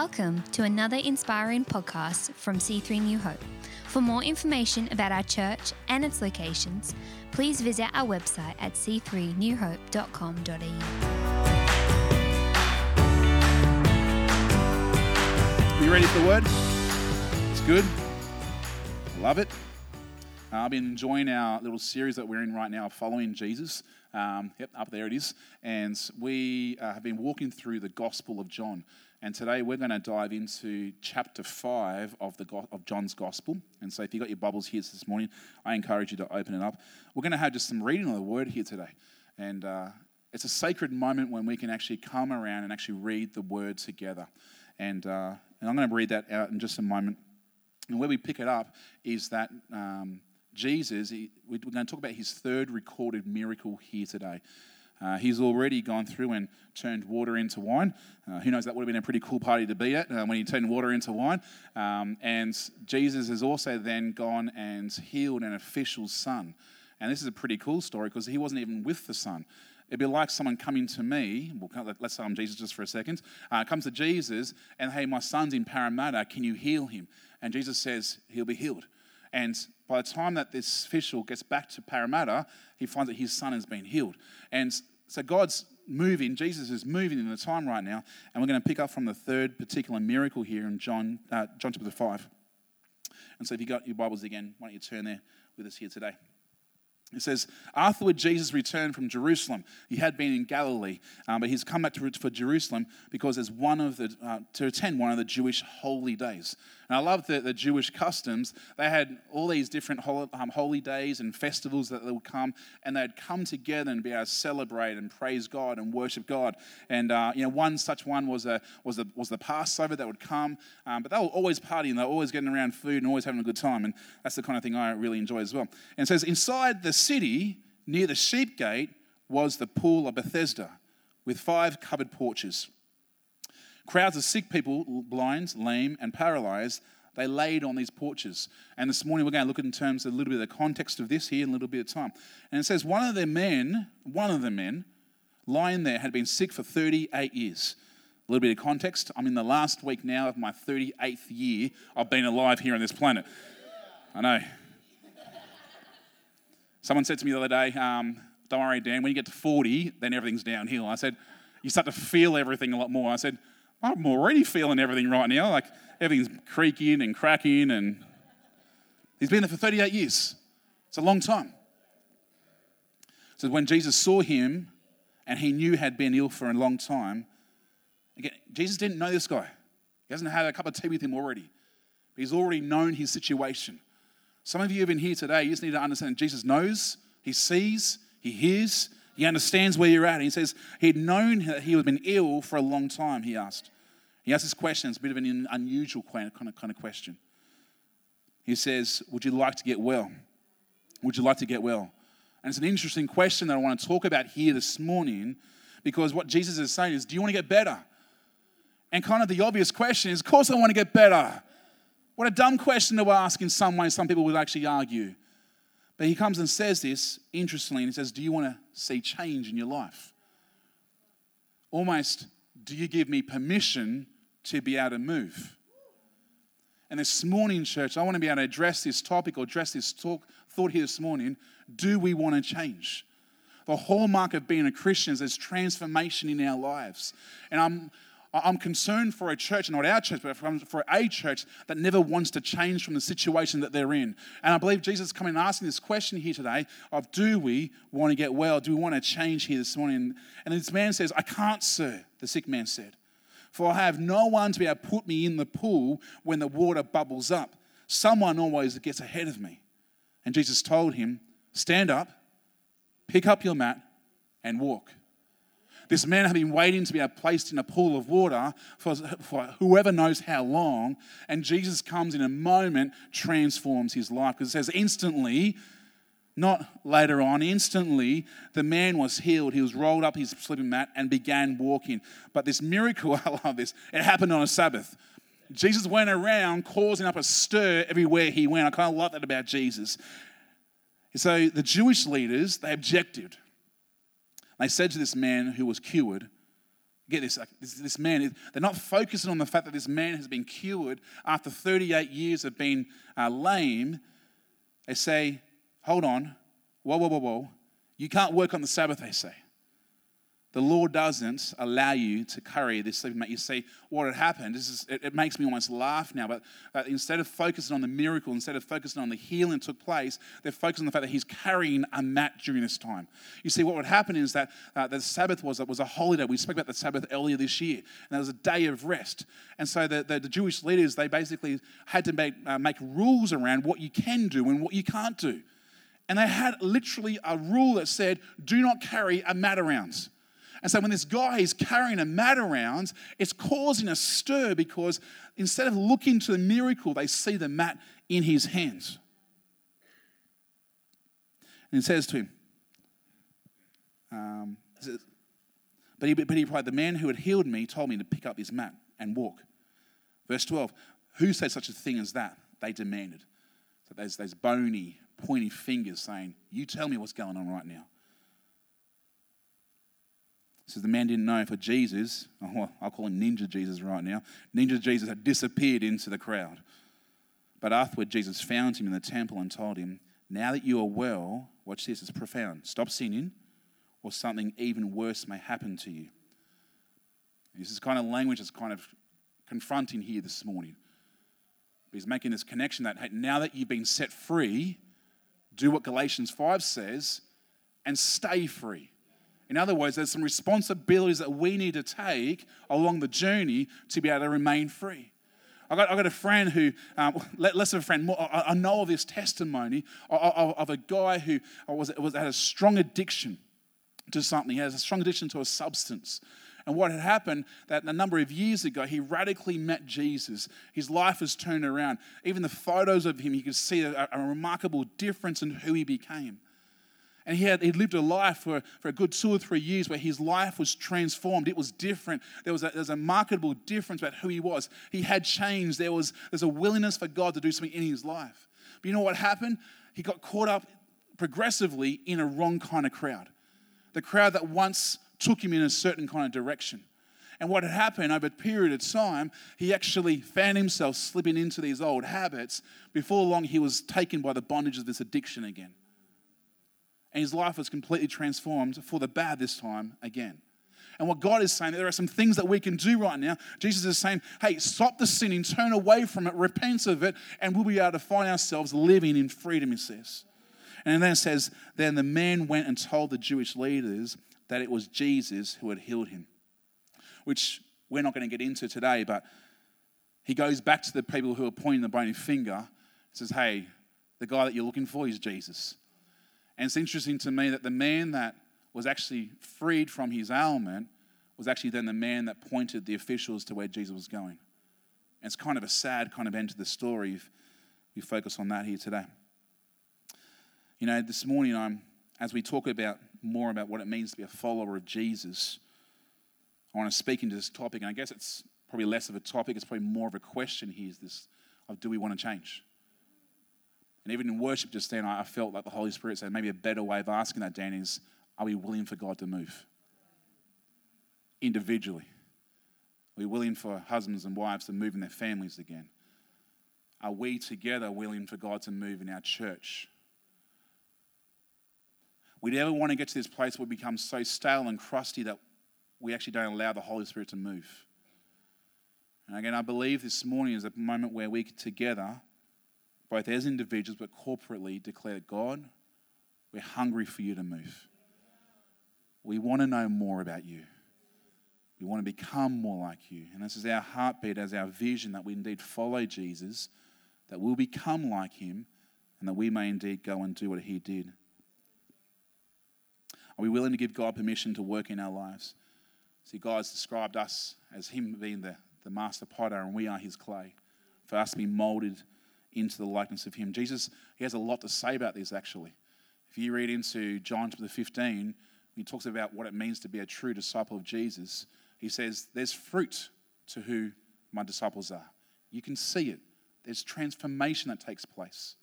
Welcome to another inspiring podcast from C3 New Hope. For more information about our church and its locations, please visit our website at c3newhope.com.au. You ready for the word? It's good. Love it. Uh, I've been enjoying our little series that we're in right now, Following Jesus. Um, yep, up there it is. And we uh, have been walking through the Gospel of John. And today we're going to dive into chapter 5 of, the, of John's Gospel. And so if you've got your Bibles here this morning, I encourage you to open it up. We're going to have just some reading of the Word here today. And uh, it's a sacred moment when we can actually come around and actually read the Word together. And, uh, and I'm going to read that out in just a moment. And where we pick it up is that um, Jesus, he, we're going to talk about his third recorded miracle here today. Uh, he's already gone through and turned water into wine. Uh, who knows, that would have been a pretty cool party to be at uh, when he turned water into wine. Um, and Jesus has also then gone and healed an official's son. And this is a pretty cool story because he wasn't even with the son. It'd be like someone coming to me, well, let's say I'm Jesus just for a second, uh, comes to Jesus and, hey, my son's in Parramatta, can you heal him? And Jesus says, he'll be healed. And by the time that this official gets back to Parramatta, he finds that his son has been healed. And so God's moving, Jesus is moving in the time right now, and we're going to pick up from the third particular miracle here in John, uh, John chapter 5. And so if you've got your Bibles again, why don't you turn there with us here today? It says, afterward, Jesus returned from Jerusalem. He had been in Galilee, um, but he's come back to, for Jerusalem because as one of the, uh, to attend one of the Jewish holy days. And I love the, the Jewish customs. They had all these different holy, um, holy days and festivals that they would come, and they'd come together and be able to celebrate and praise God and worship God. And uh, you know, one such one was a, was the was the Passover that would come, um, but they were always partying. They were always getting around food and always having a good time. And that's the kind of thing I really enjoy as well. And it says, inside the city near the sheep gate was the pool of Bethesda, with five covered porches. Crowds of sick people, blind, lame, and paralyzed, they laid on these porches. And this morning we're going to look at in terms of a little bit of the context of this here in a little bit of time. And it says one of the men, one of the men, lying there had been sick for 38 years. A little bit of context. I'm in the last week now of my 38th year I've been alive here on this planet. I know. Someone said to me the other day, um, Don't worry, Dan, when you get to 40, then everything's downhill. I said, You start to feel everything a lot more. I said, I'm already feeling everything right now. Like everything's creaking and cracking, and he's been there for 38 years. It's a long time. So when Jesus saw him and he knew had been ill for a long time, again, Jesus didn't know this guy. He hasn't had a cup of tea with him already. But he's already known his situation. Some of you have been here today, you just need to understand Jesus knows, he sees, he hears, he understands where you're at. And he says he'd known that he had been ill for a long time, he asked. He asked this question, it's a bit of an unusual kind of, kind of question. He says, Would you like to get well? Would you like to get well? And it's an interesting question that I want to talk about here this morning because what Jesus is saying is, Do you want to get better? And kind of the obvious question is, Of course I want to get better. What a dumb question to ask in some way, some people would actually argue. But he comes and says this, interestingly, and he says, Do you want to see change in your life? Almost, do you give me permission to be able to move? And this morning, church, I want to be able to address this topic or address this talk, thought here this morning. Do we want to change? The hallmark of being a Christian is transformation in our lives. And I'm I'm concerned for a church, not our church, but for a church that never wants to change from the situation that they're in. And I believe Jesus is coming and asking this question here today of do we want to get well? Do we want to change here this morning? And this man says, I can't, sir, the sick man said. For I have no one to be able to put me in the pool when the water bubbles up. Someone always gets ahead of me. And Jesus told him, Stand up, pick up your mat, and walk. This man had been waiting to be placed in a pool of water for, for whoever knows how long. And Jesus comes in a moment, transforms his life. Because it says, instantly, not later on, instantly, the man was healed. He was rolled up his sleeping mat and began walking. But this miracle, I love this, it happened on a Sabbath. Jesus went around causing up a stir everywhere he went. I kind of love that about Jesus. So the Jewish leaders, they objected. They said to this man who was cured, get this, this, this man, they're not focusing on the fact that this man has been cured after 38 years of being uh, lame. They say, hold on, whoa, whoa, whoa, whoa. You can't work on the Sabbath, they say the law doesn't allow you to carry this sleeping mat. You see, what had happened, this is, it, it makes me almost laugh now, but uh, instead of focusing on the miracle, instead of focusing on the healing that took place, they're focusing on the fact that he's carrying a mat during this time. You see, what would happen is that uh, the Sabbath was, was a holiday. We spoke about the Sabbath earlier this year, and there was a day of rest. And so the, the, the Jewish leaders, they basically had to make, uh, make rules around what you can do and what you can't do. And they had literally a rule that said, do not carry a mat around. And so when this guy is carrying a mat around, it's causing a stir because instead of looking to the miracle, they see the mat in his hands. And he says to him, um, but, he, but he replied, The man who had healed me told me to pick up his mat and walk. Verse 12, who said such a thing as that? They demanded. So there's those bony, pointy fingers saying, You tell me what's going on right now says the man didn't know for Jesus, I'll call him Ninja Jesus right now, Ninja Jesus had disappeared into the crowd. But afterward, Jesus found him in the temple and told him, Now that you are well, watch this, it's profound. Stop sinning, or something even worse may happen to you. This is kind of language that's kind of confronting here this morning. He's making this connection that hey, now that you've been set free, do what Galatians 5 says and stay free. In other words, there's some responsibilities that we need to take along the journey to be able to remain free. I got, I got a friend who, um, less of a friend, more, I, know of this testimony of, of, a guy who was, was, had a strong addiction to something. He has a strong addiction to a substance. And what had happened that a number of years ago, he radically met Jesus. His life has turned around. Even the photos of him, you could see a, a remarkable difference in who he became. And he had he lived a life for, for a good two or three years where his life was transformed. It was different. There was a, there was a marketable difference about who he was. He had changed. There was there's a willingness for God to do something in his life. But you know what happened? He got caught up progressively in a wrong kind of crowd. The crowd that once took him in a certain kind of direction. And what had happened over a period of time, he actually found himself slipping into these old habits. Before long, he was taken by the bondage of this addiction again and his life was completely transformed for the bad this time again. And what God is saying, there are some things that we can do right now. Jesus is saying, hey, stop the sinning, turn away from it, repent of it, and we'll be able to find ourselves living in freedom, he says. And then it says, then the man went and told the Jewish leaders that it was Jesus who had healed him, which we're not going to get into today, but he goes back to the people who are pointing the bony finger, and says, hey, the guy that you're looking for is Jesus. And it's interesting to me that the man that was actually freed from his ailment was actually then the man that pointed the officials to where Jesus was going. And it's kind of a sad kind of end to the story if we focus on that here today. You know, this morning, I'm, as we talk about more about what it means to be a follower of Jesus, I want to speak into this topic, and I guess it's probably less of a topic, it's probably more of a question here is this of do we want to change? And even in worship just then, I felt like the Holy Spirit said maybe a better way of asking that, Dan, is are we willing for God to move? Individually. Are we willing for husbands and wives to move in their families again? Are we together willing for God to move in our church? We never want to get to this place where we become so stale and crusty that we actually don't allow the Holy Spirit to move. And again, I believe this morning is a moment where we together both as individuals but corporately, declare God, we're hungry for you to move. We want to know more about you. We want to become more like you. And this is our heartbeat, as our vision that we indeed follow Jesus, that we'll become like him, and that we may indeed go and do what he did. Are we willing to give God permission to work in our lives? See, God's described us as him being the, the master potter, and we are his clay, for us to be molded into the likeness of him. Jesus, he has a lot to say about this actually. If you read into John chapter 15, he talks about what it means to be a true disciple of Jesus. He says, There's fruit to who my disciples are. You can see it. There's transformation that takes place.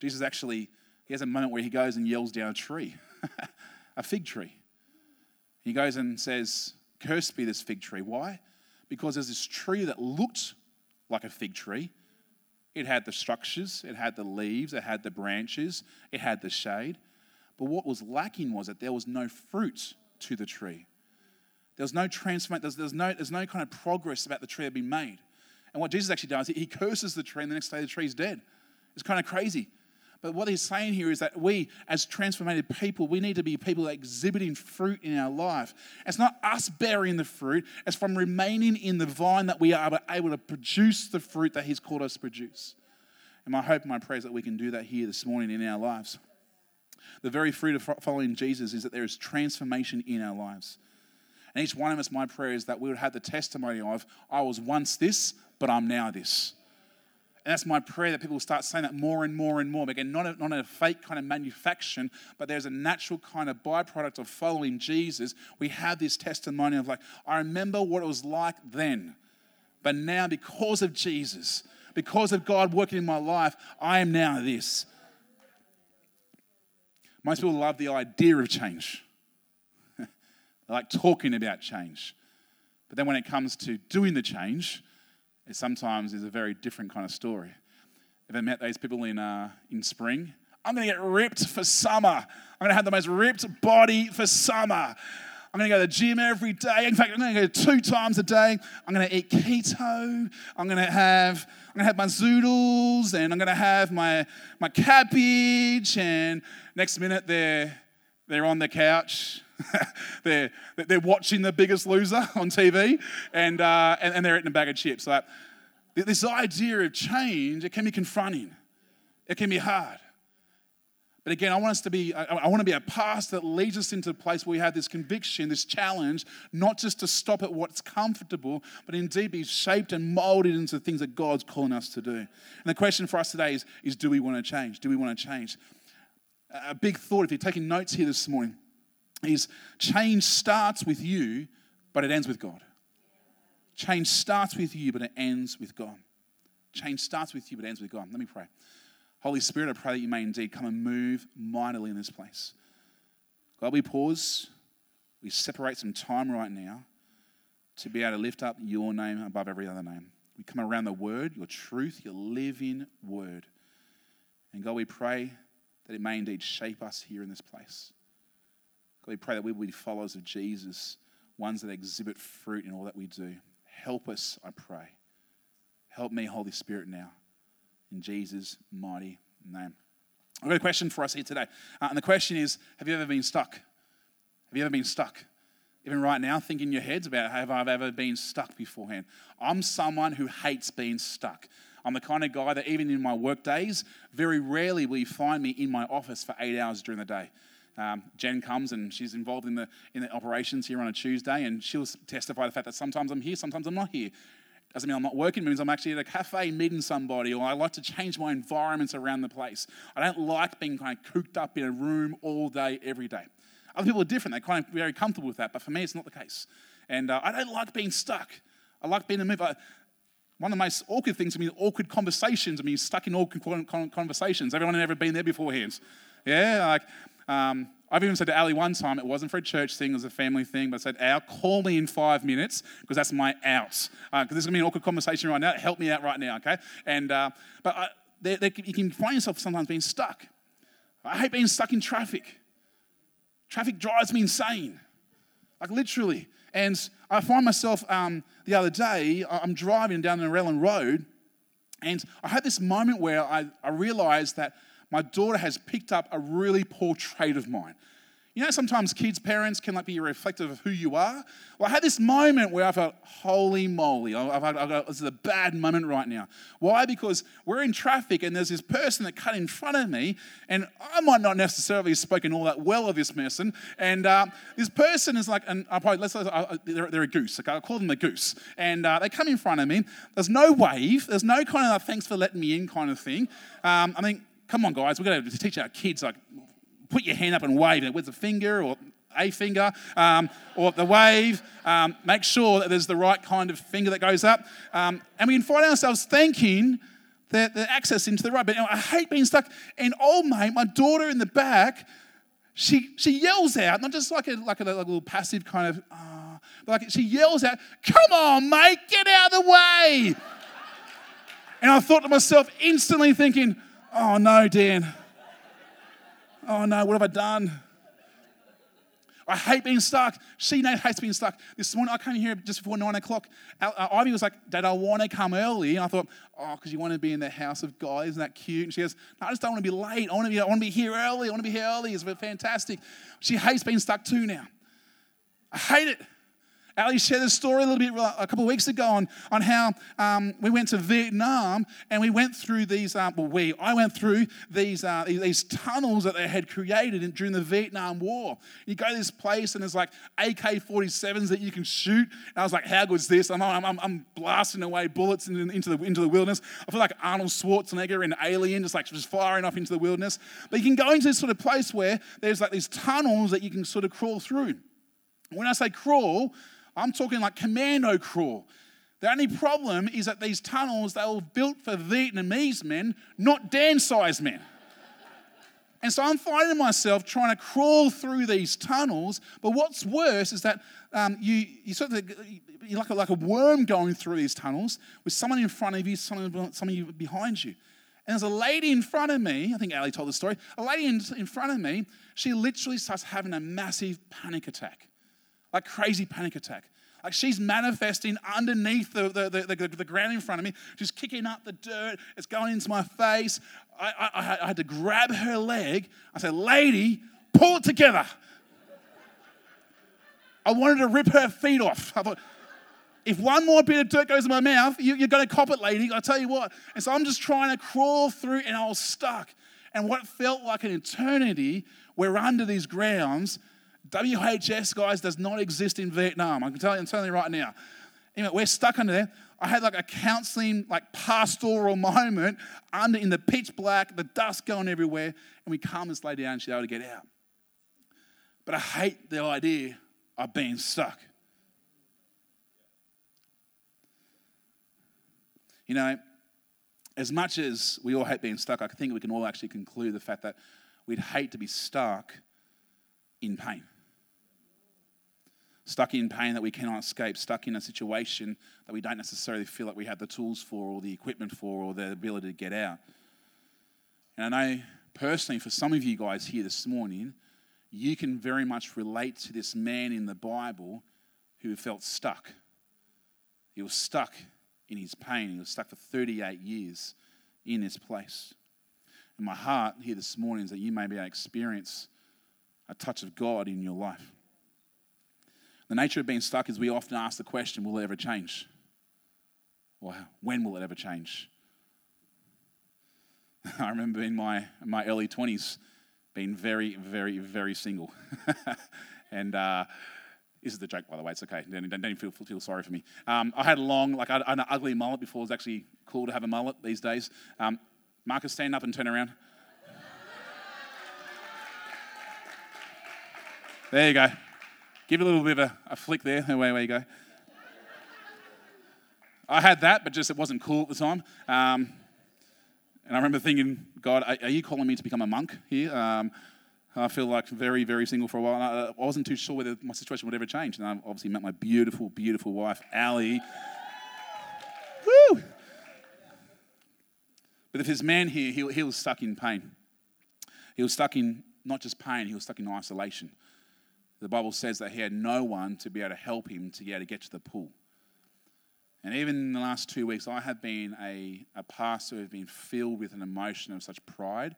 Jesus actually, he has a moment where he goes and yells down a tree, a fig tree. He goes and says, cursed be this fig tree. Why? Because there's this tree that looked like a fig tree. It had the structures, it had the leaves, it had the branches, it had the shade. But what was lacking was that there was no fruit to the tree. There was no transformation, there's, there's, no, there's no kind of progress about the tree had been made. And what Jesus actually does, he curses the tree, and the next day the tree's dead. It's kind of crazy. But what he's saying here is that we, as transformed people, we need to be people exhibiting fruit in our life. It's not us bearing the fruit, it's from remaining in the vine that we are able to produce the fruit that he's called us to produce. And my hope and my prayer is that we can do that here this morning in our lives. The very fruit of following Jesus is that there is transformation in our lives. And each one of us, my prayer is that we would have the testimony of, I was once this, but I'm now this. And that's my prayer that people will start saying that more and more and more. Again, not a, not a fake kind of manufacturing, but there's a natural kind of byproduct of following Jesus. We have this testimony of like, I remember what it was like then, but now because of Jesus, because of God working in my life, I am now this. Most people love the idea of change. They like talking about change. But then when it comes to doing the change, it sometimes is a very different kind of story. If I met those people in, uh, in spring? I'm going to get ripped for summer. I'm going to have the most ripped body for summer. I'm going to go to the gym every day. In fact, I'm going to go two times a day. I'm going to eat keto. I'm going to have I'm going to have my zoodles and I'm going to have my my cabbage. And next minute they're they're on the couch they're, they're watching The Biggest Loser on TV and, uh, and, and, they're eating a bag of chips. Like, this idea of change, it can be confronting, it can be hard. But again, I want us to be, I want to be a pastor that leads us into a place where we have this conviction, this challenge, not just to stop at what's comfortable, but indeed be shaped and molded into the things that God's calling us to do. And the question for us today is, is do we want to change? Do we want to change? A big thought, if you're taking notes here this morning, is change starts with you, but it ends with God. Change starts with you, but it ends with God. Change starts with you, but ends with God. Let me pray. Holy Spirit, I pray that you may indeed come and move mightily in this place. God, we pause. We separate some time right now to be able to lift up your name above every other name. We come around the word, your truth, your living word. And God, we pray that it may indeed shape us here in this place. God, we pray that we will be followers of Jesus, ones that exhibit fruit in all that we do. Help us, I pray. Help me, Holy Spirit, now. In Jesus' mighty name. I've got a question for us here today. Uh, and the question is Have you ever been stuck? Have you ever been stuck? Even right now, think in your heads about have I ever been stuck beforehand? I'm someone who hates being stuck. I'm the kind of guy that even in my work days, very rarely will you find me in my office for eight hours during the day. Um, Jen comes and she's involved in the, in the operations here on a Tuesday, and she'll testify the fact that sometimes I'm here, sometimes I'm not here. Doesn't mean I'm not working, it means I'm actually at a cafe meeting somebody, or I like to change my environments around the place. I don't like being kind of cooped up in a room all day, every day. Other people are different, they're kind of very comfortable with that, but for me, it's not the case. And uh, I don't like being stuck. I like being in a move. one of the most awkward things, I mean, awkward conversations, I mean, stuck in awkward conversations. Everyone had ever been there beforehand? Yeah, like um, I've even said to Ali one time, it wasn't for a church thing, it was a family thing, but I said, Al, call me in five minutes because that's my out. Because uh, this is going to be an awkward conversation right now. Help me out right now, okay? And, uh, but I, they, they, you can find yourself sometimes being stuck. I hate being stuck in traffic. Traffic drives me insane, like literally. And I find myself um, the other day, I'm driving down the Narellan Road, and I had this moment where I, I realized that my daughter has picked up a really poor trait of mine. You know, sometimes kids' parents can like be reflective of who you are. Well, I had this moment where I felt, holy moly, I've, I've, I've this is a bad moment right now. Why? Because we're in traffic and there's this person that cut in front of me, and I might not necessarily have spoken all that well of this person. And uh, this person is like, and I probably let's, uh, they're, they're, a goose. Okay, I'll call them a goose. And uh, they come in front of me. There's no wave. There's no kind of thanks for letting me in kind of thing. Um, I mean come on, guys, we've got to teach our kids, like, put your hand up and wave it with a finger or a finger um, or the wave. Um, make sure that there's the right kind of finger that goes up. Um, and we can find ourselves thanking the, the access into the right. But you know, I hate being stuck. And old mate, my daughter in the back, she, she yells out, not just like a, like a, like a little passive kind of, ah, But like she yells out, Come on, mate, get out of the way. and I thought to myself, instantly thinking, Oh no, Dan. Oh no, what have I done? I hate being stuck. She hates being stuck. This morning I came here just before nine o'clock. Uh, Ivy was like, Dad, I want to come early. And I thought, oh, because you want to be in the house of God. Isn't that cute? And she goes, no, I just don't want to be late. I want to be, I want to be here early. I want to be here early. It's fantastic. She hates being stuck too now. I hate it. Ali shared this story a little bit a couple of weeks ago on, on how um, we went to Vietnam and we went through these, uh, well, we, I went through these, uh, these tunnels that they had created in, during the Vietnam War. You go to this place and there's like AK 47s that you can shoot. And I was like, how good is this? I'm, I'm, I'm blasting away bullets into the, into the wilderness. I feel like Arnold Schwarzenegger in Alien, just like just firing off into the wilderness. But you can go into this sort of place where there's like these tunnels that you can sort of crawl through. When I say crawl, I'm talking like commando crawl. The only problem is that these tunnels, they were built for Vietnamese men, not Dan sized men. And so I'm finding myself trying to crawl through these tunnels. But what's worse is that um, you, you sort of, you're like a, like a worm going through these tunnels with someone in front of you, someone, someone behind you. And there's a lady in front of me, I think Ali told the story, a lady in, in front of me, she literally starts having a massive panic attack like crazy panic attack. Like she's manifesting underneath the, the, the, the, ground in front of me, She's kicking up the dirt. It's going into my face. I, I, I had to grab her leg. I said, Lady, pull it together. I wanted to rip her feet off. I thought, if one more bit of dirt goes in my mouth, you, are going to cop it, lady. I tell you what. And so I'm just trying to crawl through, and I was stuck. And what felt like an eternity, we're under these grounds, WHS, guys, does not exist in Vietnam. I can tell you, I'm telling you right now. Anyway, we're stuck under there. I had like a counseling, like pastoral moment under in the pitch black, the dust going everywhere, and we calm this lady down and she's able to get out. But I hate the idea of being stuck. You know, as much as we all hate being stuck, I think we can all actually conclude the fact that we'd hate to be stuck in pain stuck in pain that we cannot escape, stuck in a situation that we don't necessarily feel like we have the tools for or the equipment for or the ability to get out. And I know personally, for some of you guys here this morning, you can very much relate to this man in the Bible who felt stuck. He was stuck in his pain. He was stuck for 38 years in this place. And my heart here this morning is that you may be able to experience a touch of God in your life. The nature of being stuck is we often ask the question, will it ever change? Or when will it ever change? I remember in my, my early 20s being very, very, very single. and uh, this is the joke, by the way. It's okay. Don't, don't, don't feel, feel sorry for me. Um, I had a long, like I had an ugly mullet before. It was actually cool to have a mullet these days. Um, Marcus, stand up and turn around. There you go. Give it a little bit of a, a flick there. Away, away you go. I had that, but just it wasn't cool at the time. Um, and I remember thinking, God, are, are, you calling me to become a monk here? Um, I feel like very, very single for a while. I, I, wasn't too sure whether my situation would ever change. And I obviously met my beautiful, beautiful wife, Ali. Woo! But if this man here, he, he was stuck in pain. He was stuck in not just pain, he was stuck in isolation the Bible says that he had no one to be able to help him to be able to get to the pool. And even in the last two weeks, I have been a, a pastor who has been filled with an emotion of such pride,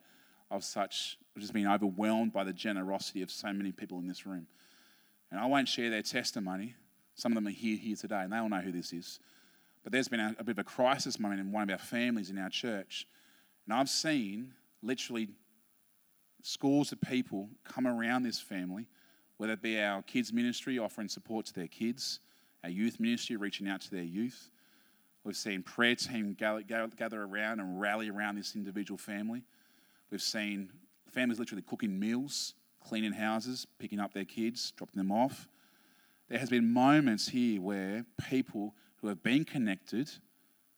of such, just been overwhelmed by the generosity of so many people in this room. And I won't share their testimony. Some of them are here, here today, and they all know who this is. But there's been a, a bit of a crisis moment in one of our families in our church. And I've seen literally scores of people come around this family whether it be our kids' ministry offering support to their kids, our youth ministry reaching out to their youth. We've seen prayer team gather around and rally around this individual family. We've seen families literally cooking meals, cleaning houses, picking up their kids, dropping them off. There has been moments here where people who have been connected,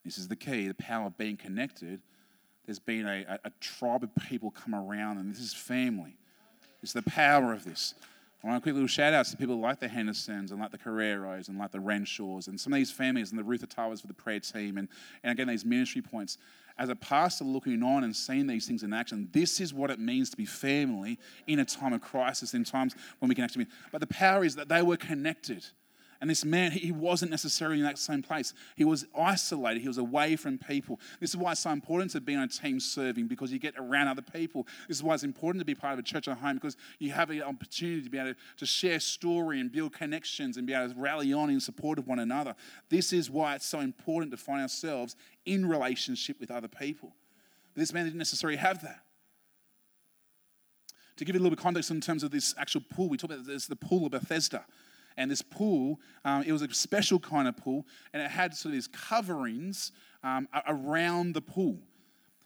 this is the key, the power of being connected, there's been a, a, a tribe of people come around and this is family. It's the power of this I want a quick little shout out to people like the Hendersons and like the Carreros and like the Renshaws and some of these families and the Ruth for the prayer team and, and again, these ministry points. As a pastor looking on and seeing these things in action, this is what it means to be family in a time of crisis, in times when we can actually be. But the power is that they were connected. And this man, he wasn't necessarily in that same place. He was isolated, he was away from people. This is why it's so important to be on a team serving because you get around other people. This is why it's important to be part of a church at home because you have an opportunity to be able to, to share story and build connections and be able to rally on in support of one another. This is why it's so important to find ourselves in relationship with other people. But this man didn't necessarily have that. To give you a little bit of context in terms of this actual pool, we talk about this, the pool of Bethesda. And this pool, um, it was a special kind of pool, and it had sort of these coverings um, around the pool.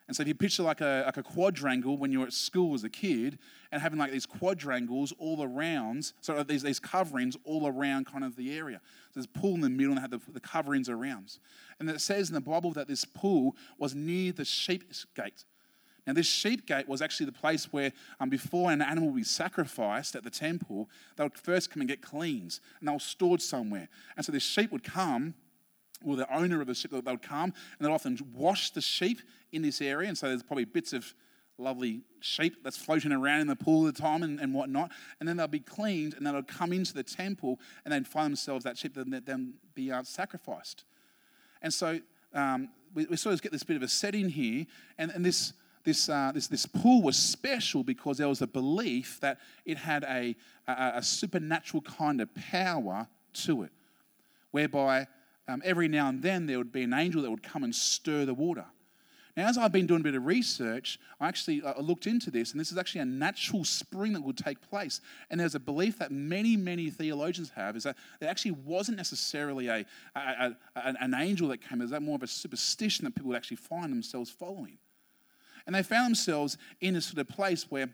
And so if you picture like a, like a quadrangle when you're at school as a kid and having like these quadrangles all around, so these, these coverings all around kind of the area. So there's a pool in the middle and had the, the coverings around. And it says in the Bible that this pool was near the sheep gate. Now, this sheep gate was actually the place where, um, before an animal would be sacrificed at the temple, they would first come and get cleansed, and they were stored somewhere. And so this sheep would come, or the owner of the sheep, they would come, and they'd often wash the sheep in this area. And so there's probably bits of lovely sheep that's floating around in the pool at the time and, and whatnot. And then they'll be cleaned, and they'll come into the temple, and they'd find themselves that sheep that then be uh, sacrificed. And so um, we, we, sort of get this bit of a setting here, and, and this this, uh, this, this pool was special because there was a belief that it had a, a, a supernatural kind of power to it, whereby um, every now and then there would be an angel that would come and stir the water. Now, as I've been doing a bit of research, I actually uh, looked into this, and this is actually a natural spring that would take place. And there's a belief that many, many theologians have is that there actually wasn't necessarily a, a, a an angel that came, was that more of a superstition that people would actually find themselves following. And they found themselves in a sort of place where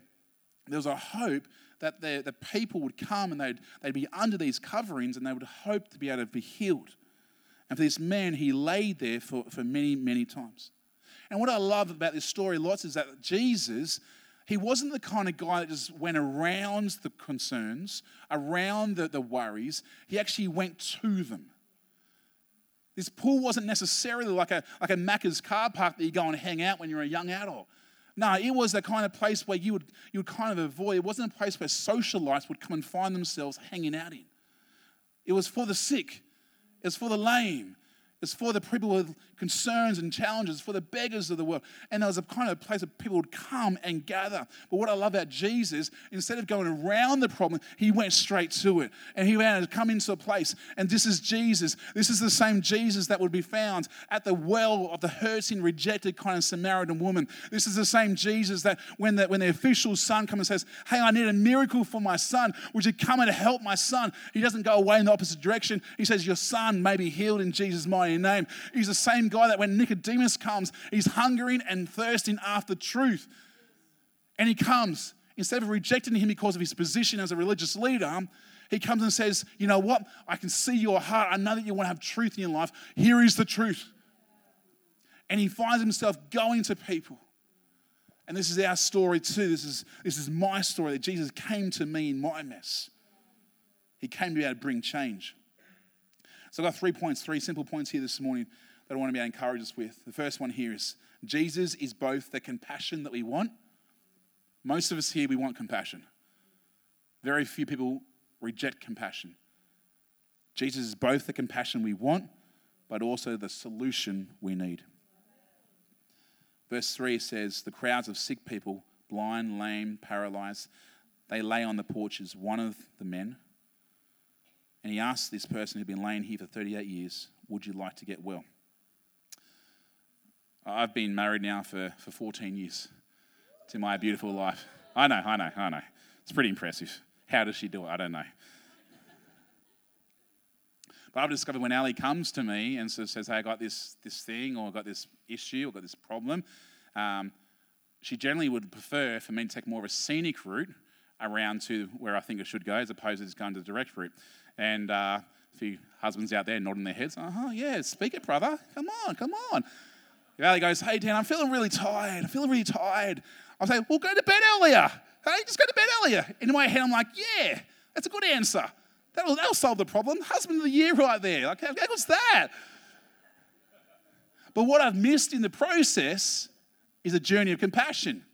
there was a hope that the, the people would come and they'd, they'd be under these coverings and they would hope to be able to be healed. And for this man, he laid there for, for many, many times. And what I love about this story lots is that Jesus, he wasn't the kind of guy that just went around the concerns, around the, the worries. He actually went to them. This pool wasn't necessarily like a, like a Macca's car park that you go and hang out when you're a young adult. No, it was the kind of place where you would, you would kind of avoid. It wasn't a place where socialites would come and find themselves hanging out in. It was for the sick, it was for the lame, it's for the people with concerns and challenges, for the beggars of the world. And there was a kind of place where people would come and gather. But what I love about Jesus, instead of going around the problem, he went straight to it. And he went to come into a place. And this is Jesus. This is the same Jesus that would be found at the well of the hurting, rejected kind of Samaritan woman. This is the same Jesus that when the, when the official son comes and says, Hey, I need a miracle for my son. Would you come and help my son? He doesn't go away in the opposite direction. He says, Your son may be healed in Jesus' mighty name. He's the same guy that when Nicodemus comes, he's hungering and thirsting after truth. And he comes, instead of rejecting him because of his position as a religious leader, he comes and says, You know what? I can see your heart. I know that you want to have truth in your life. Here is the truth. And he finds himself going to people. And this is our story too. This is, this is my story that Jesus came to me in my mess. He came to be able to bring change. So I've got three points, three simple points here this morning that I want to be able to encourage us with. The first one here is Jesus is both the compassion that we want. Most of us here, we want compassion. Very few people reject compassion. Jesus is both the compassion we want, but also the solution we need. Verse 3 says, The crowds of sick people, blind, lame, paralyzed, they lay on the porches. One of the men, and he asked this person who'd been laying here for 38 years, Would you like to get well? I've been married now for, for 14 years to my beautiful life. I know, I know, I know. It's pretty impressive. How does she do it? I don't know. But I've discovered when Ali comes to me and says, Hey, I got this, this thing, or I got this issue, or I got this problem, um, she generally would prefer for me to take more of a scenic route around to where I think it should go, as opposed to just going to the direct route. And uh, a few husbands out there nodding their heads, uh huh, yeah, speak it, brother. Come on, come on. Valley goes, Hey, Dan, I'm feeling really tired. I'm feeling really tired. I say, Well, go to bed earlier. Hey, just go to bed earlier. In my head, I'm like, Yeah, That's a good answer. That'll, that'll solve the problem. Husband of the year right there. Like, how that? But what I've missed in the process is a journey of compassion,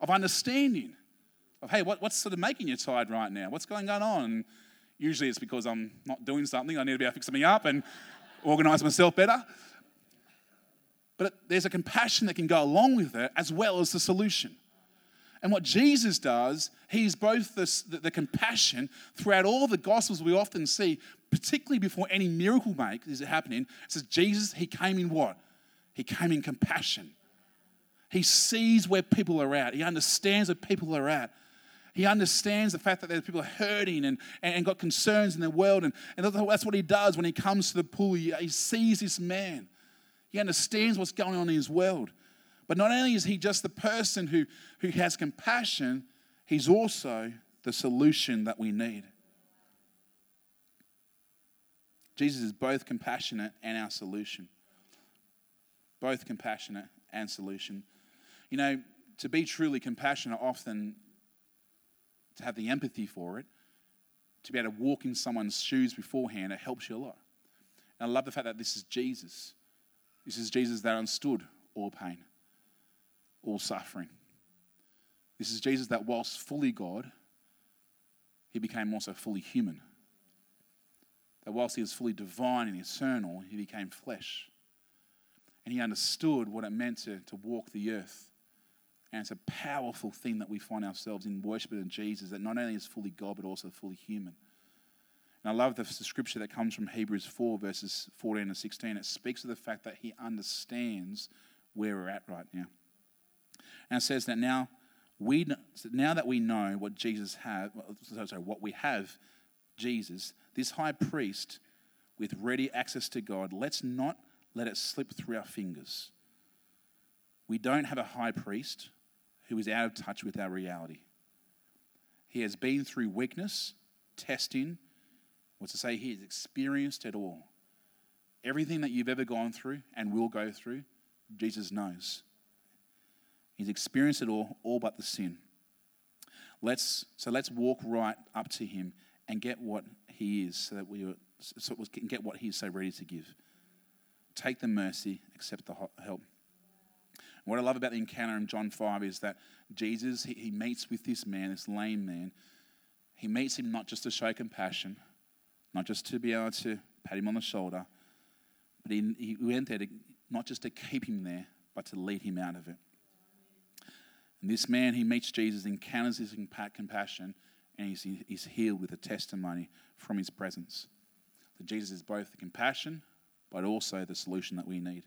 of understanding, of, hey, what, what's sort of making you tired right now? What's going on? And usually it's because I'm not doing something. I need to be able to something up and organize myself better. But there's a compassion that can go along with it as well as the solution. And what Jesus does, he's both the, the, compassion throughout all the gospels we often see, particularly before any miracle make is happening. It says Jesus, he came in what? He came in compassion. He sees where people are at. He understands where people are at. He understands the fact that there's people hurting and, and got concerns in the world. And, and that's what he does when he comes to the pool. He, he sees this man. He understands what's going on in his world. But not only is he just the person who, who has compassion, he's also the solution that we need. Jesus is both compassionate and our solution. Both compassionate and solution. You know, to be truly compassionate, often to have the empathy for it, to be able to walk in someone's shoes beforehand, it helps you a lot. And I love the fact that this is Jesus. This is Jesus that understood all pain all suffering. This is Jesus that, whilst fully God, he became also fully human. That whilst he was fully divine and eternal, he became flesh. And he understood what it meant to, to walk the earth. And it's a powerful thing that we find ourselves in worshiping Jesus, that not only is fully God, but also fully human. And I love the, scripture that comes from Hebrews 4, verses 14 and 16. It speaks of the fact that he understands where we're at right now. And it says that now we now that we know what Jesus have, sorry, what we have, Jesus, this high priest with ready access to God, let's not let it slip through our fingers. We don't have a high priest who is out of touch with our reality. He has been through weakness, testing, what's to say, he has experienced it all. Everything that you've ever gone through and will go through, Jesus knows. He's experienced it all, all but the sin. Let's, so let's walk right up to him and get what he is so that we, so can get what he is so ready to give. Take the mercy, accept the help. What I love about the encounter in John 5 is that Jesus, he, he meets with this man, this lame man. He meets him not just to show compassion, not just to be able to pat him on the shoulder, but he, he went there to, not just to keep him there, but to lead him out of it. And this man, he meets Jesus, encounters his compassion, and he's, he's healed with a testimony from his presence. So Jesus is both the compassion, but also the solution that we need.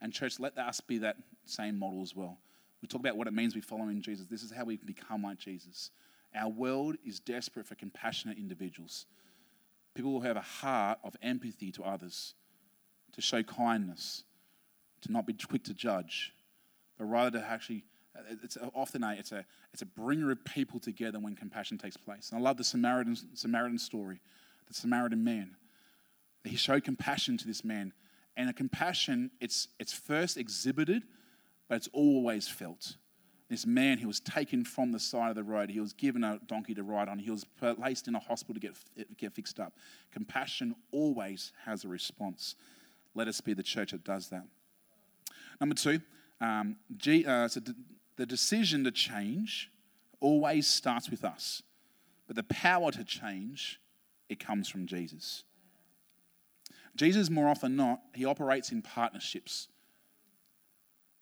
And, church, let us be that same model as well. We talk about what it means we follow in Jesus. This is how we become like Jesus. Our world is desperate for compassionate individuals. People who have a heart of empathy to others, to show kindness, to not be quick to judge, but rather to actually it's often a, it's, a, it's a bringer of people together when compassion takes place. And I love the Samaritan, Samaritan story, the Samaritan man. He showed compassion to this man. And a compassion, it's, it's first exhibited, but it's always felt. This man, he was taken from the side of the road. He was given a donkey to ride on. He was placed in a hospital to get, get fixed up. Compassion always has a response. Let us be the church that does that. Number two, um, G, uh, so the decision to change always starts with us, but the power to change, it comes from Jesus. Jesus, more often not, he operates in partnerships.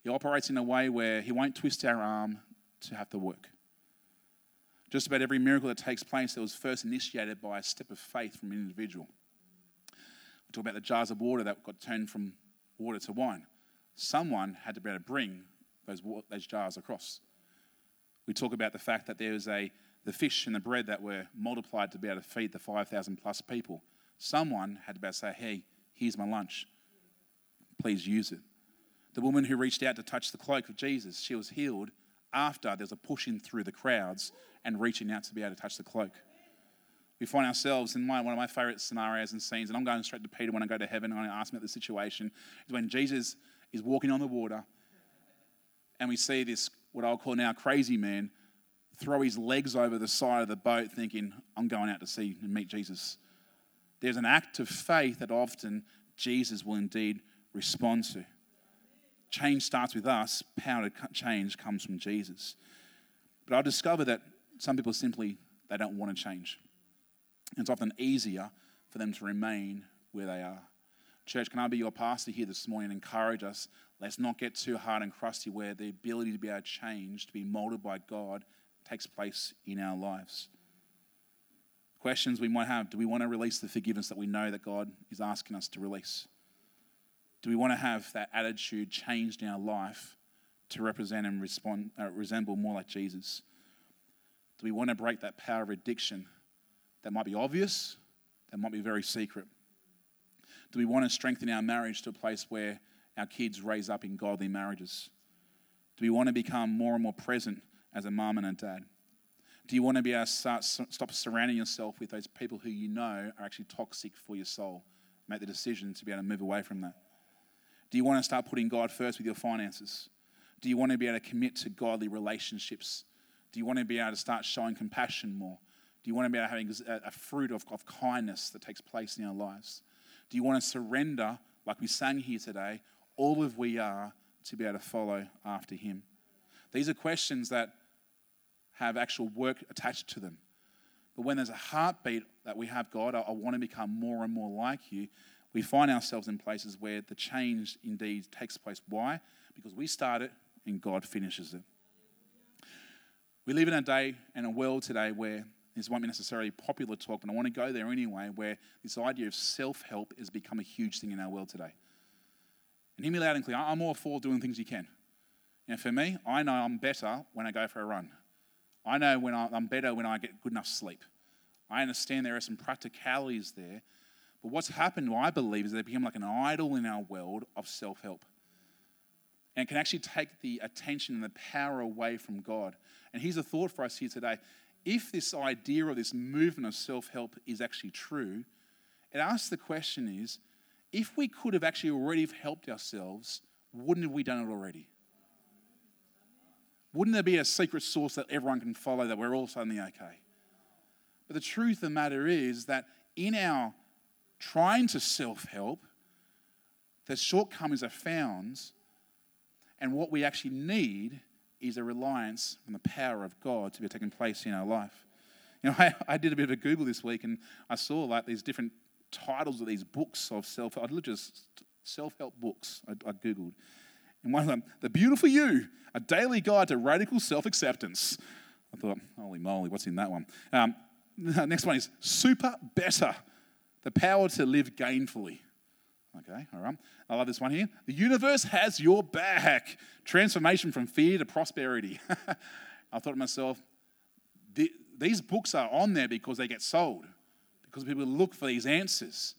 He operates in a way where he won't twist our arm to have to work. Just about every miracle that takes place, that was first initiated by a step of faith from an individual. We talk about the jars of water that got turned from water to wine. Someone had to be able to bring those, those jars across. We talk about the fact that there was a, the fish and the bread that were multiplied to be able to feed the 5,000 plus people. Someone had to be able to say, hey, here's my lunch. Please use it. The woman who reached out to touch the cloak of Jesus, she was healed after there's a pushing through the crowds and reaching out to be able to touch the cloak. We find ourselves in my, one of my favorite scenarios and scenes, and I'm going straight to Peter when I go to heaven and I ask him about the situation, is when Jesus is walking on the water and we see this, what I'll call now crazy man, throw his legs over the side of the boat thinking, I'm going out to sea and meet Jesus. There's an act of faith that often Jesus will indeed respond to. Change starts with us, power to change comes from Jesus. But I discover that some people simply they don't want to change. It's often easier for them to remain where they are. Church, can I be your pastor here this morning and encourage us? Let's not get too hard and crusty where the ability to be to change, to be molded by God, takes place in our lives. Questions we might have do we want to release the forgiveness that we know that God is asking us to release? Do we want to have that attitude changed in our life to represent and respond, uh, resemble more like Jesus? Do we want to break that power of addiction that might be obvious, that might be very secret? Do we want to strengthen our marriage to a place where our kids raise up in godly marriages? Do we want to become more and more present as a mom and a dad? Do you want to be able to start, stop surrounding yourself with those people who you know are actually toxic for your soul? Make the decision to be able to move away from that. Do you want to start putting God first with your finances? Do you want to be able to commit to godly relationships? Do you want to be able to start showing compassion more? Do you want to be able to having a, a fruit of, of kindness that takes place in our lives? Do you want to surrender, like we sang here today, all of we are to be able to follow after Him? These are questions that have actual work attached to them. But when there's a heartbeat that we have, God, I, I want to become more and more like you, we find ourselves in places where the change indeed takes place. Why? Because we start it and God finishes it. We live in a day and a world today where this won't be necessarily popular talk, but I want to go there anyway, where this idea of self help has become a huge thing in our world today. And hear me loud and clear I'm all for doing things you can. Know, for me, I know I'm better when I go for a run. I know when I'm better when I get good enough sleep. I understand there are some practicalities there. But what's happened, I believe, is they become like an idol in our world of self help and can actually take the attention and the power away from God. And here's a thought for us here today. If this idea or this movement of self help is actually true, it asks the question is if we could have actually already helped ourselves, wouldn't have we done it already? Wouldn't there be a secret sauce that everyone can follow that we're all suddenly okay? But the truth of the matter is that in our trying to self help, the shortcomings are found and what we actually need is a reliance on the power of God to be taking place in our life. You know, I, I did a bit of a Google this week and I saw like these different titles of these books of self, I just self-help books I, I Googled. And one of them, The Beautiful You, a daily guide to radical self-acceptance. I thought, holy moly, what's in that one? Um, next one is Super Better, the power to live gainfully. Okay, all right. I love this one here. The universe has your back. Transformation from fear to prosperity. I thought to myself, these books are on there because they get sold, because people look for these answers.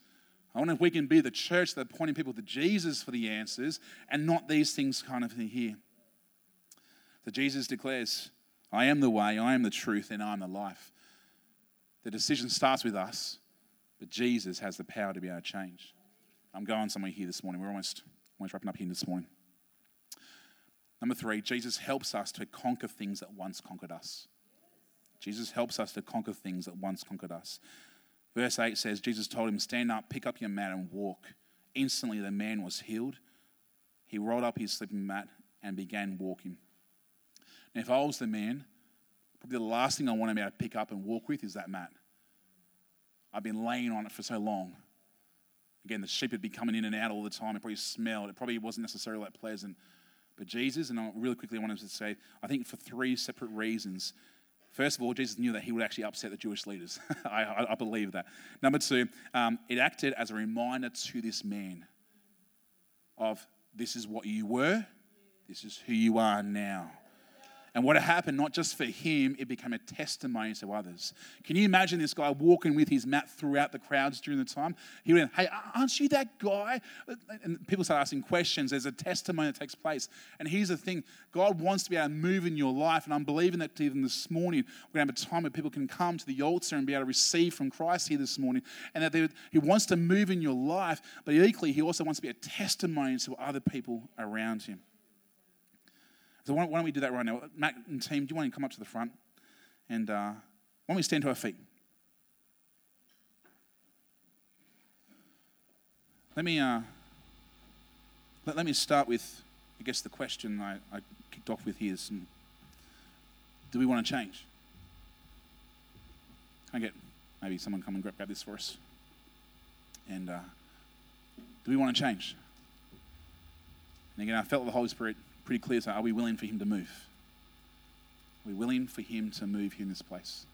I wonder if we can be the church that pointing people to Jesus for the answers and not these things kind of thing here. So Jesus declares, I am the way, I am the truth, and I am the life. The decision starts with us, but Jesus has the power to be able to change. I'm going somewhere here this morning. We're almost, almost wrapping up here this morning. Number three, Jesus helps us to conquer things that once conquered us. Jesus helps us to conquer things that once conquered us. Verse 8 says, Jesus told him, Stand up, pick up your mat, and walk. Instantly the man was healed. He rolled up his sleeping mat and began walking. Now, if I was the man, probably the last thing I want to be able to pick up and walk with is that mat. I've been laying on it for so long. Again, the sheep had been coming in and out all the time. It probably smelled. It probably wasn't necessarily that pleasant. But Jesus, and I really quickly wanted to say, I think for three separate reasons. First of all, Jesus knew that he would actually upset the Jewish leaders. I, I, I, believe that. Number two, um, it acted as a reminder to this man of this is what you were, this is who you are now. And what happened, not just for him, it became a testimony to others. Can you imagine this guy walking with his mat throughout the crowds during the time? He went, Hey, aren't you that guy? And people start asking questions. There's a testimony that takes place. And here's the thing God wants to be able to move in your life. And I'm believing that even this morning, we're going to have a time where people can come to the altar and be able to receive from Christ here this morning. And that He wants to move in your life, but equally, He also wants to be a testimony to other people around Him. So why don't we do that right now? Matt and team, do you want to come up to the front? And uh, why don't we stand to our feet? Let me, uh, let, let me start with, I guess, the question I, I kicked off with here is um, do we want to change? Can I get maybe someone come and grab, grab this for us? And uh, do we want to change? And again, I felt the Holy Spirit pretty clear. So, are we willing for Him to move? Are we willing for Him to move here in this place?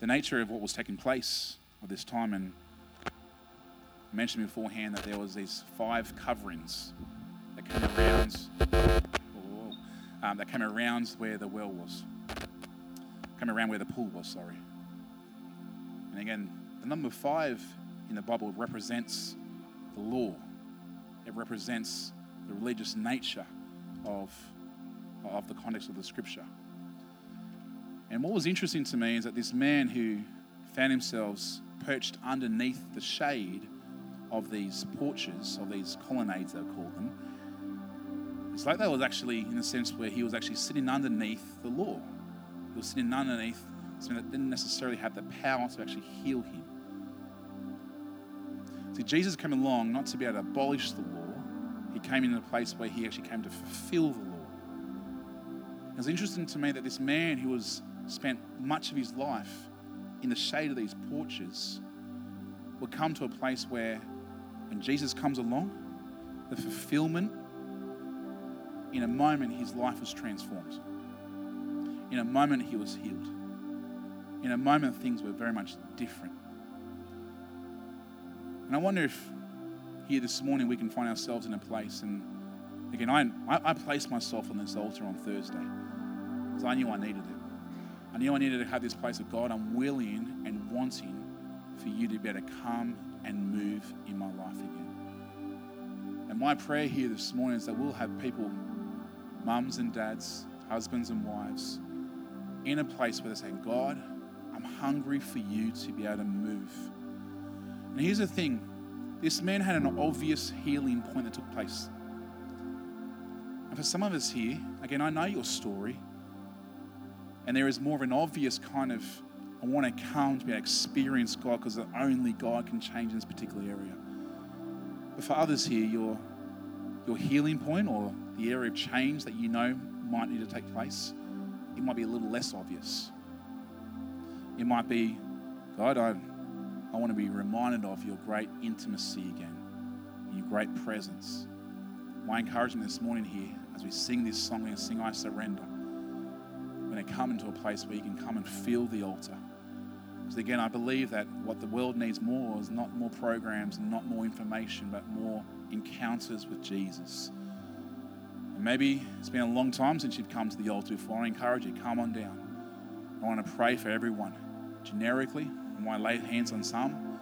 The nature of what was taking place at this time, and I mentioned beforehand that there was these five coverings that came around, um, that came around where the well was, came around where the pool was. Sorry. And again, the number five in the Bible represents the law. It represents the religious nature of, of the context of the scripture. And what was interesting to me is that this man who found himself perched underneath the shade of these porches, of these colonnades, they call them, it's like that was actually in a sense where he was actually sitting underneath the law. He was sitting underneath something that didn't necessarily have the power to actually heal him. See, Jesus came along not to be able to abolish the law, he came in a place where he actually came to fulfill the law. It was interesting to me that this man who was spent much of his life in the shade of these porches would come to a place where when Jesus comes along, the fulfillment, in a moment his life was transformed. In a moment he was healed. In a moment things were very much different. And I wonder if here this morning we can find ourselves in a place. And again, I, I, placed myself on this altar on Thursday because I knew I needed it. I knew I needed to have this place of God. I'm willing and wanting for you to be able to come and move in my life again. And my prayer here this morning is that we'll have people, mums and dads, husbands and wives, in a place where they're saying, God, I'm hungry for you to be able to move. And here's the thing this man had an obvious healing point that took place. And for some of us here, again, I know your story, and there is more of an obvious kind of, I want to come to be able to experience God because only God can change in this particular area. But for others here, your, your healing point or the area of change that you know might need to take place, it might be a little less obvious. It might be, God, I I want to be reminded of your great intimacy again, your great presence. My encouragement this morning here, as we sing this song and sing I Surrender, we're going to come into a place where you can come and feel the altar. Because again, I believe that what the world needs more is not more programs and not more information, but more encounters with Jesus. And maybe it's been a long time since you've come to the altar before. I encourage you, come on down. I want to pray for everyone generically and I lay hands on some,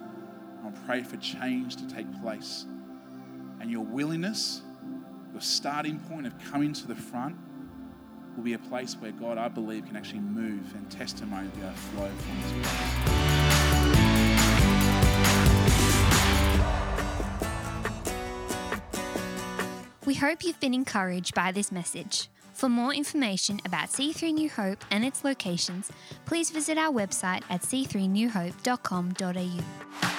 I'll pray for change to take place. And your willingness, your starting point of coming to the front, will be a place where God, I believe, can actually move and testimony to flow from this place. We hope you've been encouraged by this message. For more information about C3 New Hope and its locations, please visit our website at c3newhope.com.au.